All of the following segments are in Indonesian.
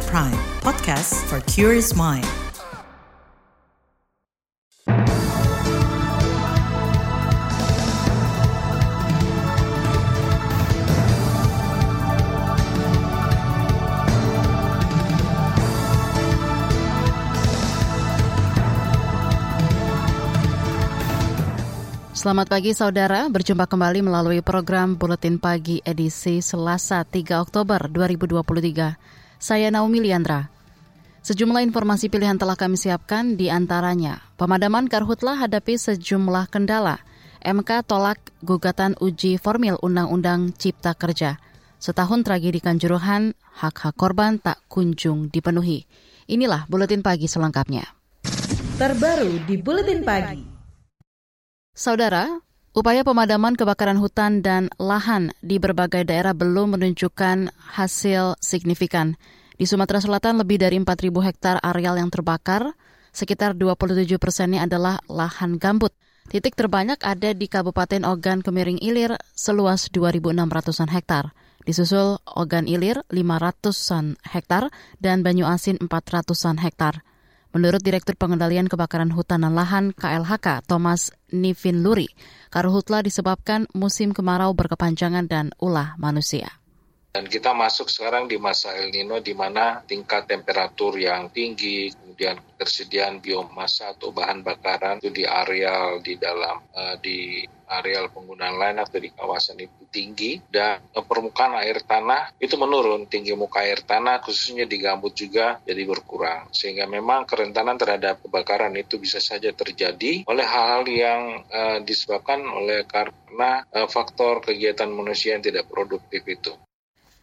KBR Prime, podcast for curious mind. Selamat pagi saudara, berjumpa kembali melalui program Buletin Pagi edisi Selasa 3 Oktober 2023. Saya Naomi Liandra. Sejumlah informasi pilihan telah kami siapkan di antaranya. Pemadaman karhutlah hadapi sejumlah kendala. MK tolak gugatan uji formil Undang-Undang Cipta Kerja. Setahun tragedi Kanjuruhan, hak-hak korban tak kunjung dipenuhi. Inilah Buletin Pagi selengkapnya. Terbaru di Buletin Pagi. Saudara, upaya pemadaman kebakaran hutan dan lahan di berbagai daerah belum menunjukkan hasil signifikan. Di Sumatera Selatan lebih dari 4.000 hektar areal yang terbakar, sekitar 27 persennya adalah lahan gambut. Titik terbanyak ada di Kabupaten Ogan Kemiring Ilir seluas 2.600-an hektar. Disusul Ogan Ilir 500-an hektar dan Banyu Asin 400-an hektar. Menurut Direktur Pengendalian Kebakaran Hutan dan Lahan KLHK Thomas Nivin Luri, karhutla disebabkan musim kemarau berkepanjangan dan ulah manusia. Dan kita masuk sekarang di masa El Nino di mana tingkat temperatur yang tinggi, kemudian ketersediaan biomasa atau bahan bakaran itu di areal di dalam uh, di areal penggunaan lain atau di kawasan itu tinggi dan uh, permukaan air tanah itu menurun tinggi muka air tanah khususnya di gambut juga jadi berkurang sehingga memang kerentanan terhadap kebakaran itu bisa saja terjadi oleh hal-hal yang uh, disebabkan oleh karena uh, faktor kegiatan manusia yang tidak produktif itu.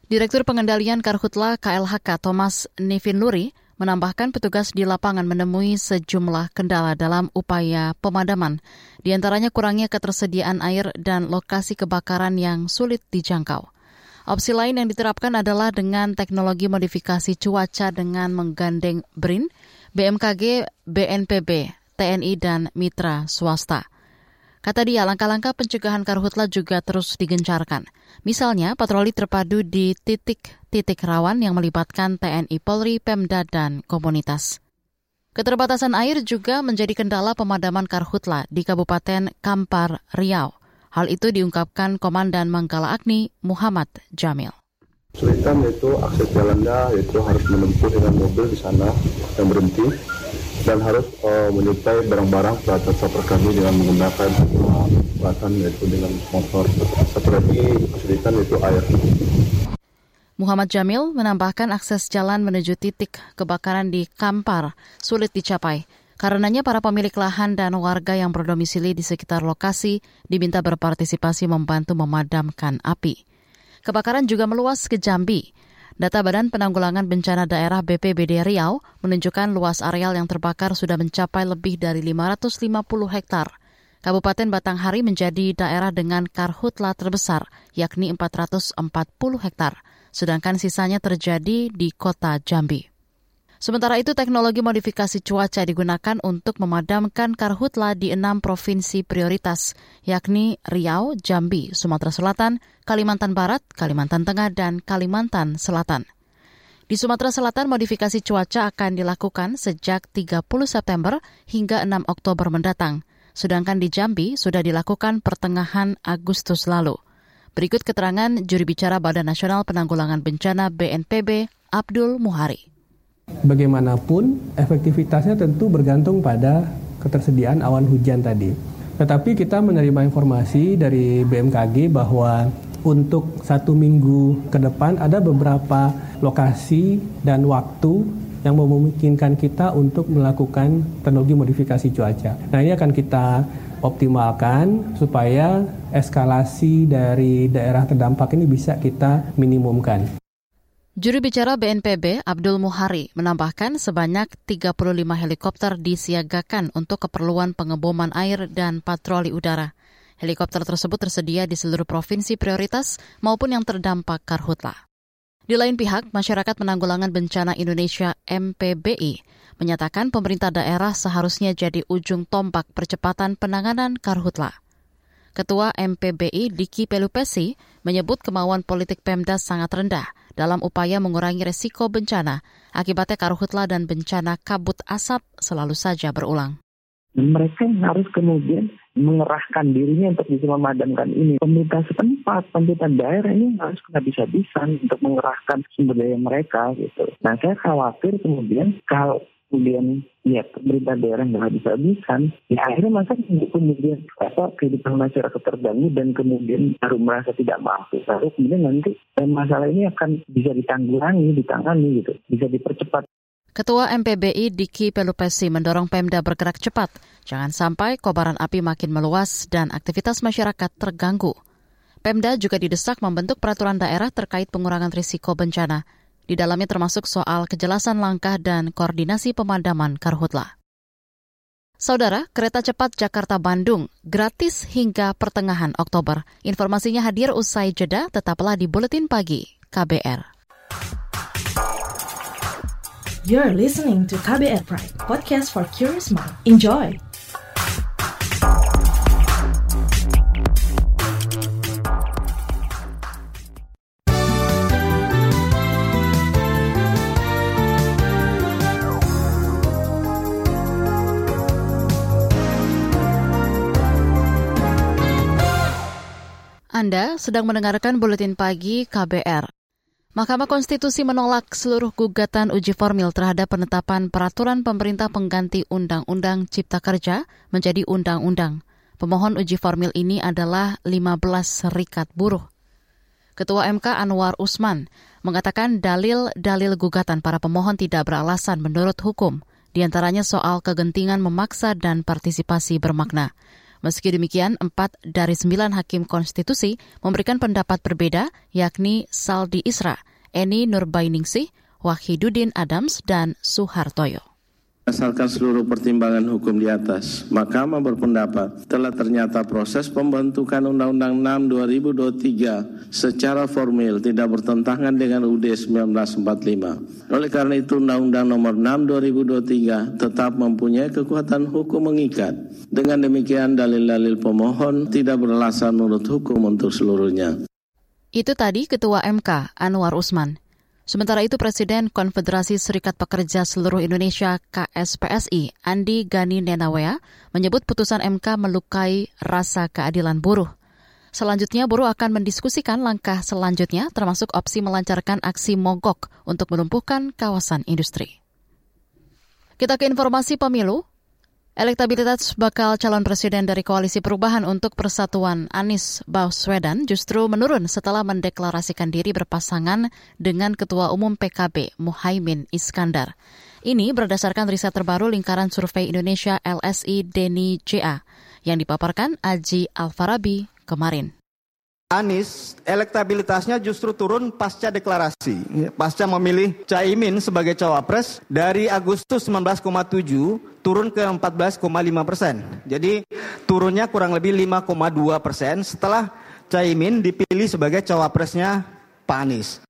Direktur Pengendalian Karhutla KLHK Thomas Nivin Luri menambahkan petugas di lapangan menemui sejumlah kendala dalam upaya pemadaman, di antaranya kurangnya ketersediaan air dan lokasi kebakaran yang sulit dijangkau. Opsi lain yang diterapkan adalah dengan teknologi modifikasi cuaca dengan menggandeng BRIN, BMKG, BNPB, TNI, dan mitra swasta. Kata dia, langkah-langkah pencegahan karhutla juga terus digencarkan. Misalnya, patroli terpadu di titik-titik rawan yang melibatkan TNI Polri, Pemda, dan komunitas. Keterbatasan air juga menjadi kendala pemadaman karhutla di Kabupaten Kampar, Riau. Hal itu diungkapkan Komandan Manggala Agni Muhammad Jamil. Kesulitan yaitu akses jalannya, yaitu harus menempuh dengan mobil di sana yang berhenti dan harus uh, menyertai barang-barang peralatan saper kami dengan menggunakan peralatan yaitu dengan motor. Lagi kesulitan yaitu air. Muhammad Jamil menambahkan akses jalan menuju titik kebakaran di Kampar sulit dicapai. Karenanya para pemilik lahan dan warga yang berdomisili di sekitar lokasi diminta berpartisipasi membantu memadamkan api. Kebakaran juga meluas ke Jambi. Data Badan Penanggulangan Bencana Daerah BPBD Riau menunjukkan luas areal yang terbakar sudah mencapai lebih dari 550 hektar. Kabupaten Batanghari menjadi daerah dengan karhutla terbesar, yakni 440 hektar, sedangkan sisanya terjadi di kota Jambi. Sementara itu, teknologi modifikasi cuaca digunakan untuk memadamkan karhutla di enam provinsi prioritas, yakni Riau, Jambi, Sumatera Selatan, Kalimantan Barat, Kalimantan Tengah, dan Kalimantan Selatan. Di Sumatera Selatan, modifikasi cuaca akan dilakukan sejak 30 September hingga 6 Oktober mendatang, sedangkan di Jambi sudah dilakukan pertengahan Agustus lalu. Berikut keterangan juri bicara Badan Nasional Penanggulangan Bencana BNPB, Abdul Muhari. Bagaimanapun efektivitasnya tentu bergantung pada ketersediaan awan hujan tadi. Tetapi kita menerima informasi dari BMKG bahwa untuk satu minggu ke depan ada beberapa lokasi dan waktu yang memungkinkan kita untuk melakukan teknologi modifikasi cuaca. Nah ini akan kita optimalkan supaya eskalasi dari daerah terdampak ini bisa kita minimumkan. Juru bicara BNPB Abdul Muhari menambahkan sebanyak 35 helikopter disiagakan untuk keperluan pengeboman air dan patroli udara. Helikopter tersebut tersedia di seluruh provinsi prioritas maupun yang terdampak karhutla. Di lain pihak, Masyarakat Penanggulangan Bencana Indonesia MPBI menyatakan pemerintah daerah seharusnya jadi ujung tombak percepatan penanganan karhutla. Ketua MPBI Diki Pelupesi menyebut kemauan politik Pemda sangat rendah dalam upaya mengurangi resiko bencana. Akibatnya karhutla dan bencana kabut asap selalu saja berulang. Mereka harus kemudian mengerahkan dirinya untuk bisa memadamkan ini. Pemerintah setempat, pemerintah daerah ini harus kena bisa-bisan untuk mengerahkan sumber daya mereka gitu. Nah saya khawatir kemudian kalau kemudian ya pemerintah daerah nggak bisa habisan ya akhirnya masa kemudian apa kehidupan masyarakat terganggu dan kemudian baru merasa tidak mampu lalu kemudian nanti dan masalah ini akan bisa ditanggulangi ditangani gitu bisa dipercepat Ketua MPBI Diki Pelupesi mendorong Pemda bergerak cepat. Jangan sampai kobaran api makin meluas dan aktivitas masyarakat terganggu. Pemda juga didesak membentuk peraturan daerah terkait pengurangan risiko bencana. Di dalamnya termasuk soal kejelasan langkah dan koordinasi pemadaman karhutla. Saudara, kereta cepat Jakarta-Bandung gratis hingga pertengahan Oktober. Informasinya hadir usai jeda, tetaplah di Buletin Pagi KBR. You're listening to KBR Pride, podcast for curious mind. Enjoy! Anda sedang mendengarkan buletin pagi KBR. Mahkamah Konstitusi menolak seluruh gugatan uji formil terhadap penetapan peraturan pemerintah pengganti Undang-Undang Cipta Kerja menjadi undang-undang. Pemohon uji formil ini adalah 15 serikat buruh. Ketua MK Anwar Usman mengatakan dalil-dalil gugatan para pemohon tidak beralasan menurut hukum, di antaranya soal kegentingan memaksa dan partisipasi bermakna. Meski demikian, empat dari sembilan hakim konstitusi memberikan pendapat berbeda, yakni Saldi Isra, Eni Nurbainingsih, Wahidudin Adams, dan Suhartoyo. Berdasarkan seluruh pertimbangan hukum di atas, Mahkamah berpendapat telah ternyata proses pembentukan Undang-Undang 6 2023 secara formil tidak bertentangan dengan UUD 1945. Oleh karena itu Undang-Undang Nomor 6 2023 tetap mempunyai kekuatan hukum mengikat. Dengan demikian dalil-dalil pemohon tidak beralasan menurut hukum untuk seluruhnya. Itu tadi Ketua MK Anwar Usman. Sementara itu Presiden Konfederasi Serikat Pekerja Seluruh Indonesia KSPSI Andi Gani Nenawea menyebut putusan MK melukai rasa keadilan buruh. Selanjutnya buruh akan mendiskusikan langkah selanjutnya termasuk opsi melancarkan aksi mogok untuk melumpuhkan kawasan industri. Kita ke informasi pemilu. Elektabilitas bakal calon presiden dari Koalisi Perubahan untuk Persatuan Anies Baswedan justru menurun setelah mendeklarasikan diri berpasangan dengan Ketua Umum PKB Muhaimin Iskandar. Ini berdasarkan riset terbaru lingkaran survei Indonesia LSI Deni JA yang dipaparkan Aji Alfarabi kemarin. Anies elektabilitasnya justru turun pasca deklarasi, pasca memilih Caimin sebagai cawapres dari Agustus 19,7 turun ke 14,5 persen. Jadi turunnya kurang lebih 5,2 persen setelah Caimin dipilih sebagai cawapresnya Pak Anies.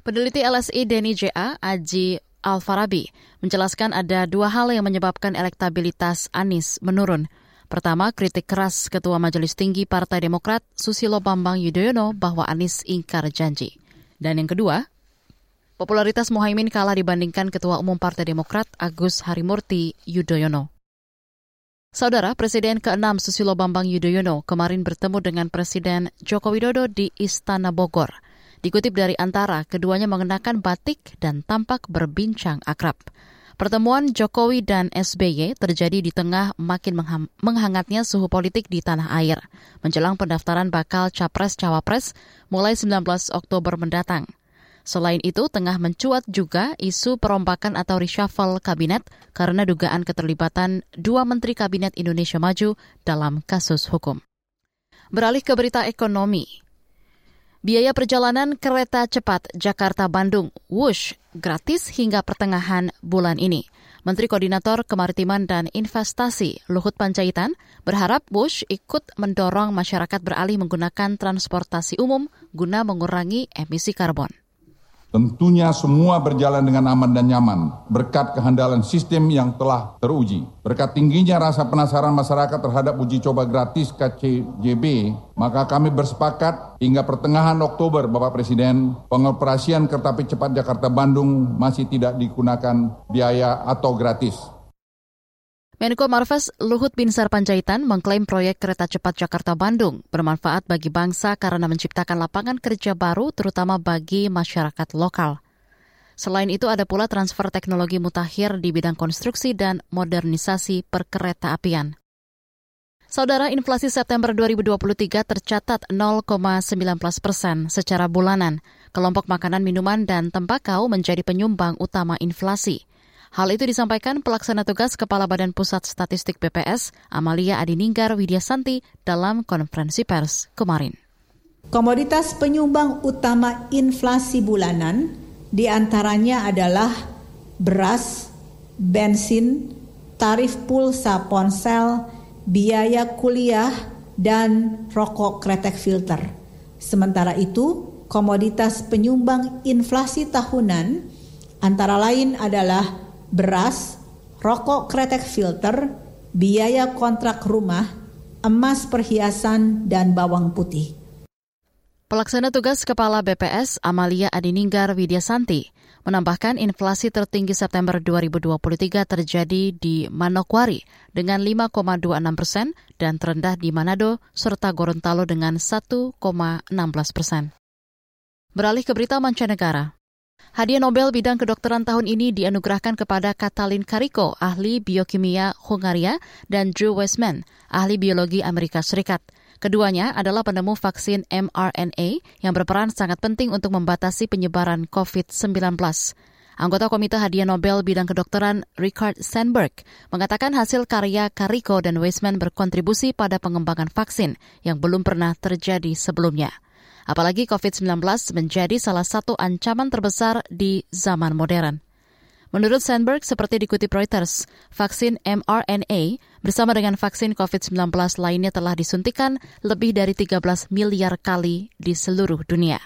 Peneliti LSI Denny JA, Aji Alfarabi, menjelaskan ada dua hal yang menyebabkan elektabilitas Anies menurun. Pertama, kritik keras Ketua Majelis Tinggi Partai Demokrat Susilo Bambang Yudhoyono bahwa Anies ingkar janji. Dan yang kedua, popularitas Mohaimin kalah dibandingkan Ketua Umum Partai Demokrat Agus Harimurti Yudhoyono. Saudara Presiden ke-6 Susilo Bambang Yudhoyono kemarin bertemu dengan Presiden Joko Widodo di Istana Bogor. Dikutip dari Antara, keduanya mengenakan batik dan tampak berbincang akrab. Pertemuan Jokowi dan SBY terjadi di tengah makin menghangatnya suhu politik di tanah air menjelang pendaftaran bakal capres-cawapres mulai 19 Oktober mendatang. Selain itu, tengah mencuat juga isu perombakan atau reshuffle kabinet karena dugaan keterlibatan dua menteri kabinet Indonesia Maju dalam kasus hukum. Beralih ke berita ekonomi, Biaya perjalanan kereta cepat Jakarta-Bandung Wush gratis hingga pertengahan bulan ini. Menteri Koordinator Kemaritiman dan Investasi Luhut Panjaitan berharap Wush ikut mendorong masyarakat beralih menggunakan transportasi umum guna mengurangi emisi karbon. Tentunya semua berjalan dengan aman dan nyaman berkat kehandalan sistem yang telah teruji. Berkat tingginya rasa penasaran masyarakat terhadap uji coba gratis KCJB, maka kami bersepakat hingga pertengahan Oktober Bapak Presiden, pengoperasian kereta api cepat Jakarta Bandung masih tidak digunakan biaya atau gratis. Menko Marves Luhut Binsar Panjaitan mengklaim proyek kereta cepat Jakarta-Bandung bermanfaat bagi bangsa karena menciptakan lapangan kerja baru terutama bagi masyarakat lokal. Selain itu ada pula transfer teknologi mutakhir di bidang konstruksi dan modernisasi perkereta apian. Saudara, inflasi September 2023 tercatat 0,19 persen secara bulanan. Kelompok makanan, minuman, dan tembakau menjadi penyumbang utama inflasi. Hal itu disampaikan pelaksana tugas Kepala Badan Pusat Statistik BPS, Amalia Adininggar Widyasanti, dalam konferensi pers kemarin. Komoditas penyumbang utama inflasi bulanan di antaranya adalah beras, bensin, tarif pulsa ponsel, biaya kuliah, dan rokok kretek filter. Sementara itu, komoditas penyumbang inflasi tahunan antara lain adalah beras, rokok kretek filter, biaya kontrak rumah, emas perhiasan, dan bawang putih. Pelaksana tugas Kepala BPS Amalia Adininggar Widyasanti menambahkan inflasi tertinggi September 2023 terjadi di Manokwari dengan 5,26 persen dan terendah di Manado serta Gorontalo dengan 1,16 persen. Beralih ke berita mancanegara. Hadiah Nobel bidang kedokteran tahun ini dianugerahkan kepada Katalin Kariko, ahli biokimia Hungaria, dan Drew Westman, ahli biologi Amerika Serikat. Keduanya adalah penemu vaksin mRNA yang berperan sangat penting untuk membatasi penyebaran COVID-19. Anggota Komite Hadiah Nobel bidang kedokteran Richard Sandberg mengatakan hasil karya Kariko dan Weisman berkontribusi pada pengembangan vaksin yang belum pernah terjadi sebelumnya. Apalagi COVID-19 menjadi salah satu ancaman terbesar di zaman modern. Menurut Sandberg, seperti dikutip Reuters, vaksin mRNA bersama dengan vaksin COVID-19 lainnya telah disuntikan lebih dari 13 miliar kali di seluruh dunia.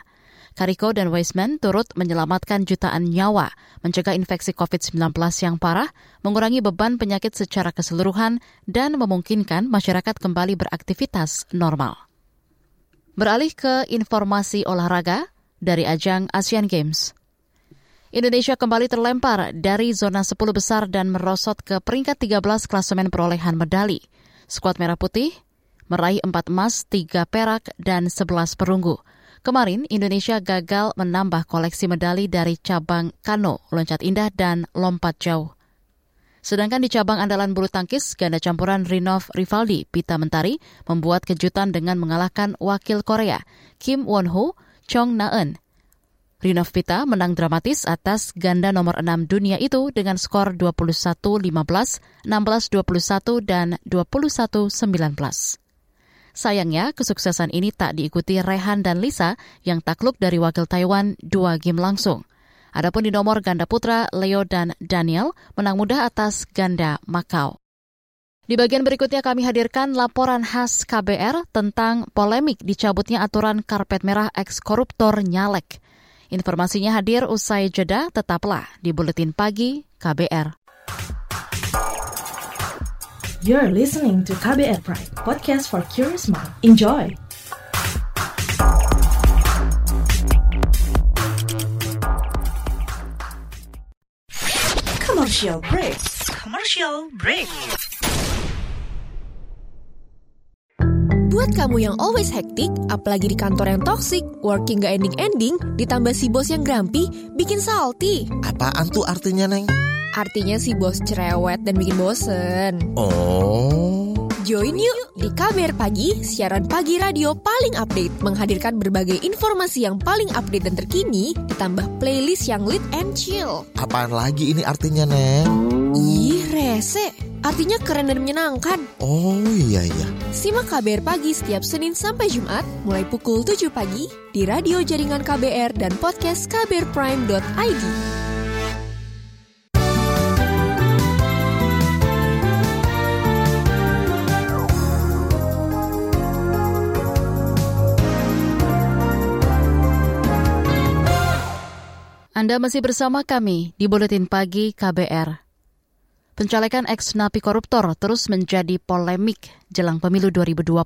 Kariko dan Weisman turut menyelamatkan jutaan nyawa, mencegah infeksi COVID-19 yang parah, mengurangi beban penyakit secara keseluruhan, dan memungkinkan masyarakat kembali beraktivitas normal. Beralih ke informasi olahraga dari ajang Asian Games. Indonesia kembali terlempar dari zona 10 besar dan merosot ke peringkat 13 klasemen perolehan medali. Skuad Merah Putih meraih 4 emas, 3 perak, dan 11 perunggu. Kemarin, Indonesia gagal menambah koleksi medali dari cabang kano, loncat indah, dan lompat jauh. Sedangkan di cabang andalan bulu tangkis, ganda campuran Rinov Rivaldi, Pita Mentari, membuat kejutan dengan mengalahkan wakil Korea, Kim Won-ho, Chong Na-eun. Rinov Pita menang dramatis atas ganda nomor 6 dunia itu dengan skor 21-15, 16-21, dan 21-19. Sayangnya, kesuksesan ini tak diikuti Rehan dan Lisa yang takluk dari wakil Taiwan dua game langsung. Adapun di nomor ganda putra, Leo dan Daniel menang mudah atas ganda Macau. Di bagian berikutnya kami hadirkan laporan khas KBR tentang polemik dicabutnya aturan karpet merah eks-koruptor Nyalek. Informasinya hadir usai jeda, tetaplah di Buletin Pagi KBR. You're listening to KBR Pride, podcast for curious mind. Enjoy! Commercial break. Commercial break. Buat kamu yang always hektik, apalagi di kantor yang toxic, working gak ending-ending, ditambah si bos yang grumpy, bikin salty. Apaan tuh artinya, Neng? Artinya si bos cerewet dan bikin bosen. Oh. Join yuk di KBR Pagi, siaran pagi radio paling update, menghadirkan berbagai informasi yang paling update dan terkini, ditambah playlist yang lit and chill. Apaan lagi ini artinya, Neng? Ih, rese. Artinya keren dan menyenangkan. Oh iya iya. Simak KBR Pagi setiap Senin sampai Jumat, mulai pukul 7 pagi, di radio jaringan KBR dan podcast kbrprime.id. Anda masih bersama kami di Buletin Pagi KBR. Pencalekan ex napi koruptor terus menjadi polemik jelang pemilu 2024.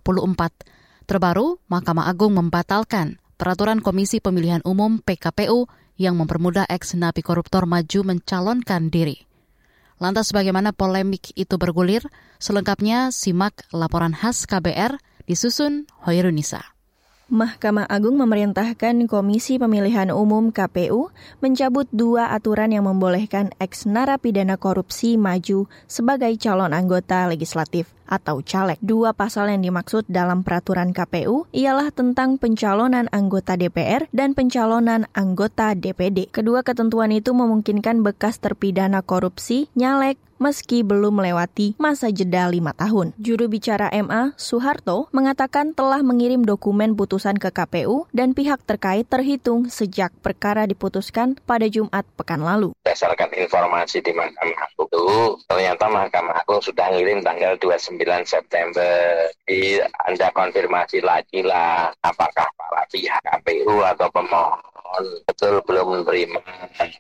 Terbaru, Mahkamah Agung membatalkan peraturan Komisi Pemilihan Umum PKPU yang mempermudah ex napi koruptor maju mencalonkan diri. Lantas bagaimana polemik itu bergulir? Selengkapnya simak laporan khas KBR disusun Hoirunisa. Mahkamah Agung memerintahkan Komisi Pemilihan Umum KPU mencabut dua aturan yang membolehkan ex narapidana korupsi maju sebagai calon anggota legislatif atau caleg. Dua pasal yang dimaksud dalam peraturan KPU ialah tentang pencalonan anggota DPR dan pencalonan anggota DPD. Kedua ketentuan itu memungkinkan bekas terpidana korupsi, nyalek, meski belum melewati masa jeda lima tahun. Juru bicara MA, Soeharto, mengatakan telah mengirim dokumen putusan ke KPU dan pihak terkait terhitung sejak perkara diputuskan pada Jumat pekan lalu. Berdasarkan informasi di Mahkamah Agung itu, ternyata Mahkamah Agung sudah ngirim tanggal 29 September. Jadi Anda konfirmasi lagi lah apakah para pihak KPU atau pemohon betul belum menerima.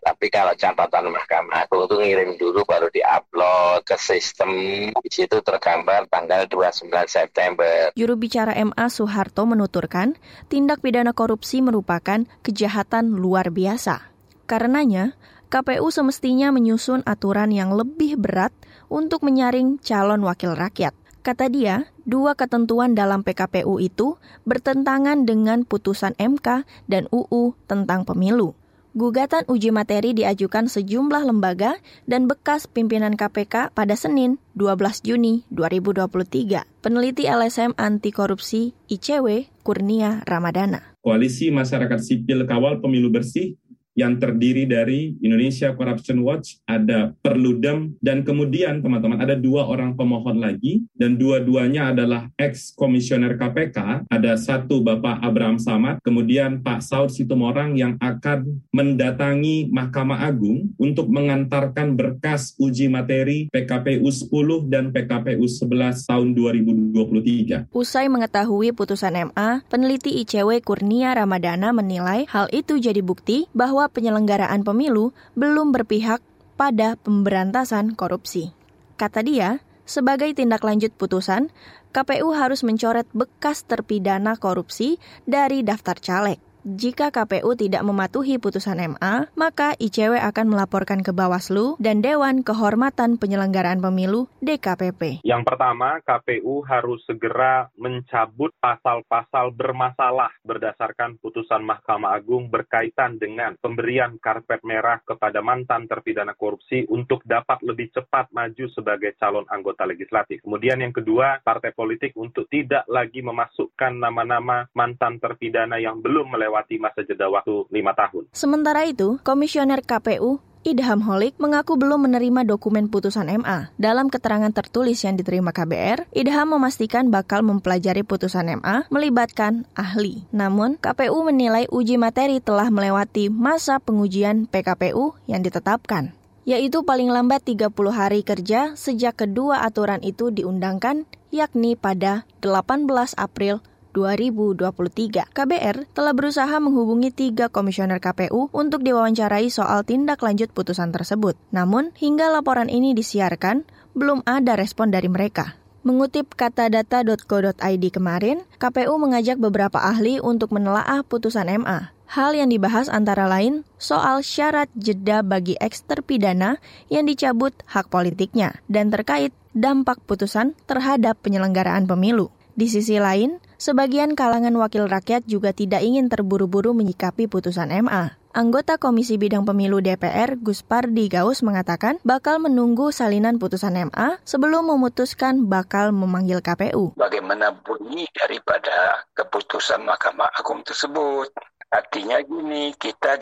Tapi kalau catatan Mahkamah Agung itu ngirim dulu baru diupload ke sistem. Di situ tergambar tanggal 29 September. Juru bicara MA Soeharto menuturkan, tindak pidana korupsi merupakan kejahatan luar biasa. Karenanya, KPU semestinya menyusun aturan yang lebih berat untuk menyaring calon wakil rakyat. Kata dia, dua ketentuan dalam PKPU itu bertentangan dengan putusan MK dan UU tentang pemilu. Gugatan uji materi diajukan sejumlah lembaga dan bekas pimpinan KPK pada Senin 12 Juni 2023. Peneliti LSM Anti Korupsi ICW Kurnia Ramadana. Koalisi Masyarakat Sipil Kawal Pemilu Bersih yang terdiri dari Indonesia Corruption Watch, ada Perludem, dan kemudian teman-teman ada dua orang pemohon lagi, dan dua-duanya adalah ex-komisioner KPK, ada satu Bapak Abraham Samad, kemudian Pak Saud Situmorang yang akan mendatangi Mahkamah Agung untuk mengantarkan berkas uji materi PKPU 10 dan PKPU 11 tahun 2023. Usai mengetahui putusan MA, peneliti ICW Kurnia Ramadana menilai hal itu jadi bukti bahwa penyelenggaraan pemilu belum berpihak pada pemberantasan korupsi. Kata dia, sebagai tindak lanjut putusan, KPU harus mencoret bekas terpidana korupsi dari daftar caleg. Jika KPU tidak mematuhi putusan MA, maka ICW akan melaporkan ke Bawaslu dan Dewan Kehormatan Penyelenggaraan Pemilu DKPP. Yang pertama, KPU harus segera mencabut pasal-pasal bermasalah berdasarkan putusan Mahkamah Agung berkaitan dengan pemberian karpet merah kepada mantan terpidana korupsi untuk dapat lebih cepat maju sebagai calon anggota legislatif. Kemudian yang kedua, partai politik untuk tidak lagi memasukkan nama-nama mantan terpidana yang belum melewati melewati masa jeda waktu lima tahun. Sementara itu, Komisioner KPU Idham Holik mengaku belum menerima dokumen putusan MA. Dalam keterangan tertulis yang diterima KBR, Idham memastikan bakal mempelajari putusan MA melibatkan ahli. Namun, KPU menilai uji materi telah melewati masa pengujian PKPU yang ditetapkan yaitu paling lambat 30 hari kerja sejak kedua aturan itu diundangkan, yakni pada 18 April 2023. KBR telah berusaha menghubungi tiga komisioner KPU untuk diwawancarai soal tindak lanjut putusan tersebut. Namun, hingga laporan ini disiarkan, belum ada respon dari mereka. Mengutip katadata.co.id kemarin, KPU mengajak beberapa ahli untuk menelaah putusan MA. Hal yang dibahas antara lain soal syarat jeda bagi eks terpidana yang dicabut hak politiknya dan terkait dampak putusan terhadap penyelenggaraan pemilu. Di sisi lain, Sebagian kalangan wakil rakyat juga tidak ingin terburu-buru menyikapi putusan MA. Anggota Komisi Bidang Pemilu DPR, Gus Pardi Gaus mengatakan bakal menunggu salinan putusan MA sebelum memutuskan bakal memanggil KPU. Bagaimana bunyi daripada keputusan Mahkamah Agung tersebut? Artinya gini, kita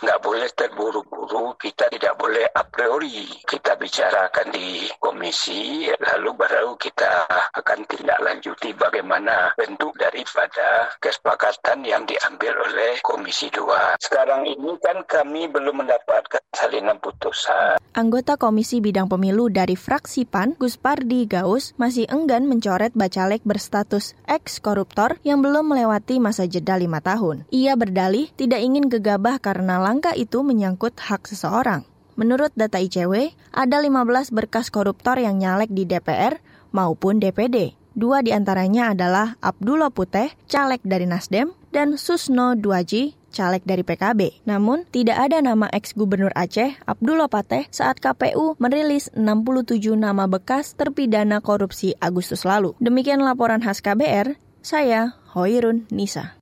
nggak boleh terburu-buru, kita tidak boleh a priori. Kita bicarakan di komisi, lalu baru kita akan tindak lanjuti bagaimana bentuk daripada kesepakatan yang diambil oleh Komisi 2. Sekarang ini kan kami belum mendapatkan salinan putusan. Anggota Komisi Bidang Pemilu dari fraksi PAN, Gus Pardi Gaus, masih enggan mencoret bacalek berstatus ex-koruptor yang belum melewati masa jeda lima tahun. Ia berdalih tidak ingin gegabah karena langkah itu menyangkut hak seseorang. Menurut data ICW, ada 15 berkas koruptor yang nyalek di DPR maupun DPD. Dua di antaranya adalah Abdullah Puteh, caleg dari Nasdem, dan Susno Duaji, caleg dari PKB. Namun, tidak ada nama ex-gubernur Aceh, Abdullah Pateh, saat KPU merilis 67 nama bekas terpidana korupsi Agustus lalu. Demikian laporan khas KBR, saya Hoirun Nisa.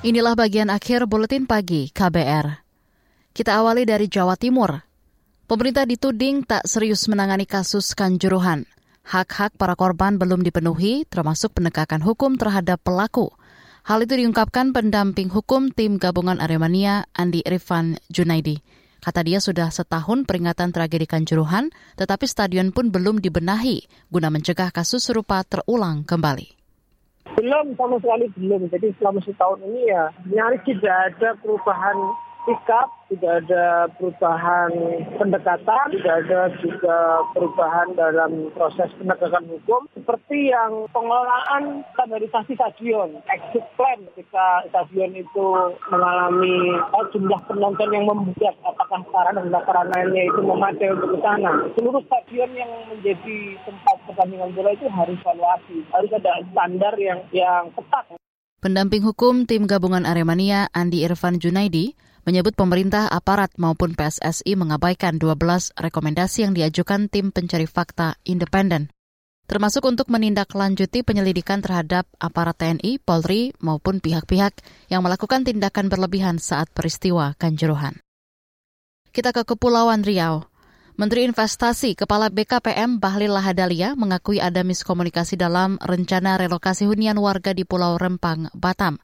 Inilah bagian akhir buletin pagi KBR. Kita awali dari Jawa Timur. Pemerintah dituding tak serius menangani kasus kanjuruhan. Hak-hak para korban belum dipenuhi, termasuk penegakan hukum terhadap pelaku. Hal itu diungkapkan pendamping hukum tim gabungan Aremania, Andi Irfan Junaidi. Kata dia sudah setahun peringatan tragedi Kanjuruhan, tetapi stadion pun belum dibenahi guna mencegah kasus serupa terulang kembali. Belum sama sekali belum. Jadi selama setahun ini ya nyaris tidak ada perubahan sikap, tidak ada perubahan pendekatan, tidak ada juga perubahan dalam proses penegakan hukum seperti yang pengelolaan standarisasi stadion, exit plan ketika stadion itu mengalami oh, jumlah penonton yang membuat apakah sarana dan lainnya itu memadai untuk ke sana. Seluruh stadion yang menjadi tempat pertandingan bola itu harus evaluasi, harus ada standar yang yang ketat. Pendamping hukum tim gabungan Aremania Andi Irfan Junaidi menyebut pemerintah, aparat maupun PSSI mengabaikan 12 rekomendasi yang diajukan tim pencari fakta independen, termasuk untuk menindaklanjuti penyelidikan terhadap aparat TNI, Polri, maupun pihak-pihak yang melakukan tindakan berlebihan saat peristiwa Kanjuruhan. Kita ke Kepulauan Riau. Menteri Investasi Kepala BKPM Bahlil Lahadalia mengakui ada miskomunikasi dalam rencana relokasi hunian warga di Pulau Rempang, Batam.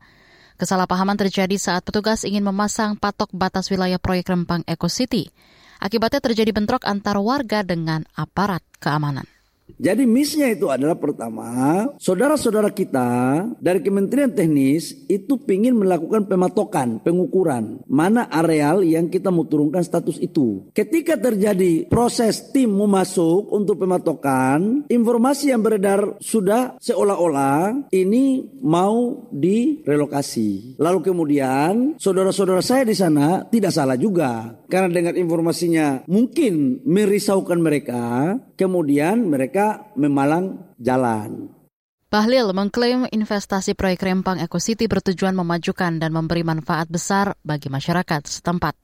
Kesalahpahaman terjadi saat petugas ingin memasang patok batas wilayah proyek Rempang Eco City. Akibatnya terjadi bentrok antar warga dengan aparat keamanan. Jadi missnya itu adalah pertama, saudara-saudara kita dari Kementerian Teknis itu ingin melakukan pematokan, pengukuran mana areal yang kita mau turunkan status itu. Ketika terjadi proses tim mau masuk untuk pematokan, informasi yang beredar sudah seolah-olah ini mau direlokasi. Lalu kemudian saudara-saudara saya di sana tidak salah juga karena dengar informasinya mungkin merisaukan mereka, kemudian mereka mereka memalang jalan. Bahlil mengklaim investasi proyek Rempang Eco City bertujuan memajukan dan memberi manfaat besar bagi masyarakat setempat.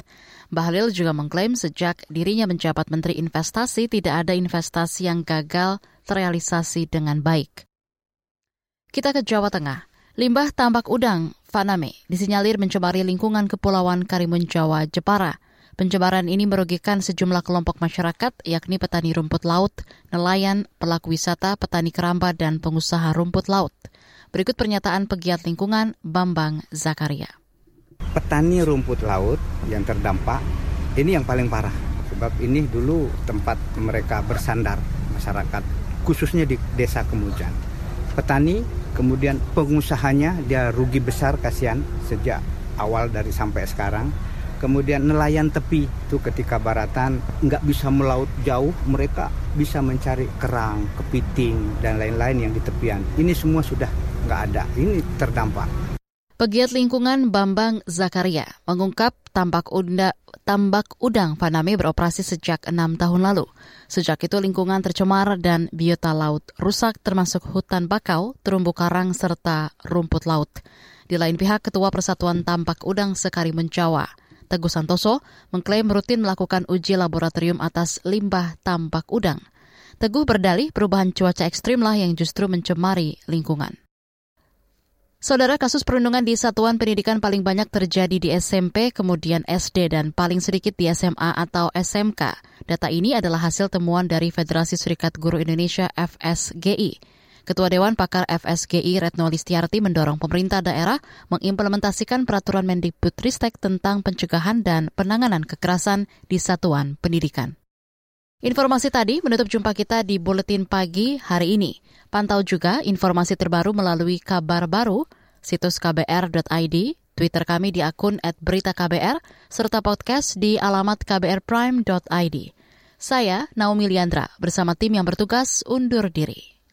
Bahlil juga mengklaim sejak dirinya menjabat Menteri Investasi tidak ada investasi yang gagal terrealisasi dengan baik. Kita ke Jawa Tengah. Limbah tambak udang, Faname, disinyalir mencemari lingkungan Kepulauan Karimun Jawa, Jepara. Pencemaran ini merugikan sejumlah kelompok masyarakat, yakni petani rumput laut, nelayan, pelaku wisata, petani keramba, dan pengusaha rumput laut. Berikut pernyataan pegiat lingkungan Bambang Zakaria. Petani rumput laut yang terdampak ini yang paling parah. Sebab ini dulu tempat mereka bersandar masyarakat, khususnya di desa Kemujan. Petani, kemudian pengusahanya dia rugi besar kasihan sejak awal dari sampai sekarang kemudian nelayan tepi itu ketika baratan nggak bisa melaut jauh mereka bisa mencari kerang, kepiting dan lain-lain yang di tepian. Ini semua sudah nggak ada. Ini terdampak. Pegiat lingkungan Bambang Zakaria mengungkap tambak, unda, tambak udang Paname beroperasi sejak enam tahun lalu. Sejak itu lingkungan tercemar dan biota laut rusak termasuk hutan bakau, terumbu karang, serta rumput laut. Di lain pihak, Ketua Persatuan Tambak Udang Sekarimun Jawa, Teguh Santoso mengklaim rutin melakukan uji laboratorium atas limbah tampak udang. Teguh berdalih perubahan cuaca ekstrimlah yang justru mencemari lingkungan. Saudara kasus perundungan di satuan pendidikan paling banyak terjadi di SMP, kemudian SD, dan paling sedikit di SMA atau SMK. Data ini adalah hasil temuan dari Federasi Serikat Guru Indonesia FSGI. Ketua Dewan Pakar FSGI Retno Listiarti mendorong pemerintah daerah mengimplementasikan peraturan Mendikbudristek tentang pencegahan dan penanganan kekerasan di satuan pendidikan. Informasi tadi menutup jumpa kita di Buletin Pagi hari ini. Pantau juga informasi terbaru melalui kabar baru, situs kbr.id, Twitter kami di akun @beritaKBR, serta podcast di alamat kbrprime.id. Saya Naomi Liandra bersama tim yang bertugas undur diri.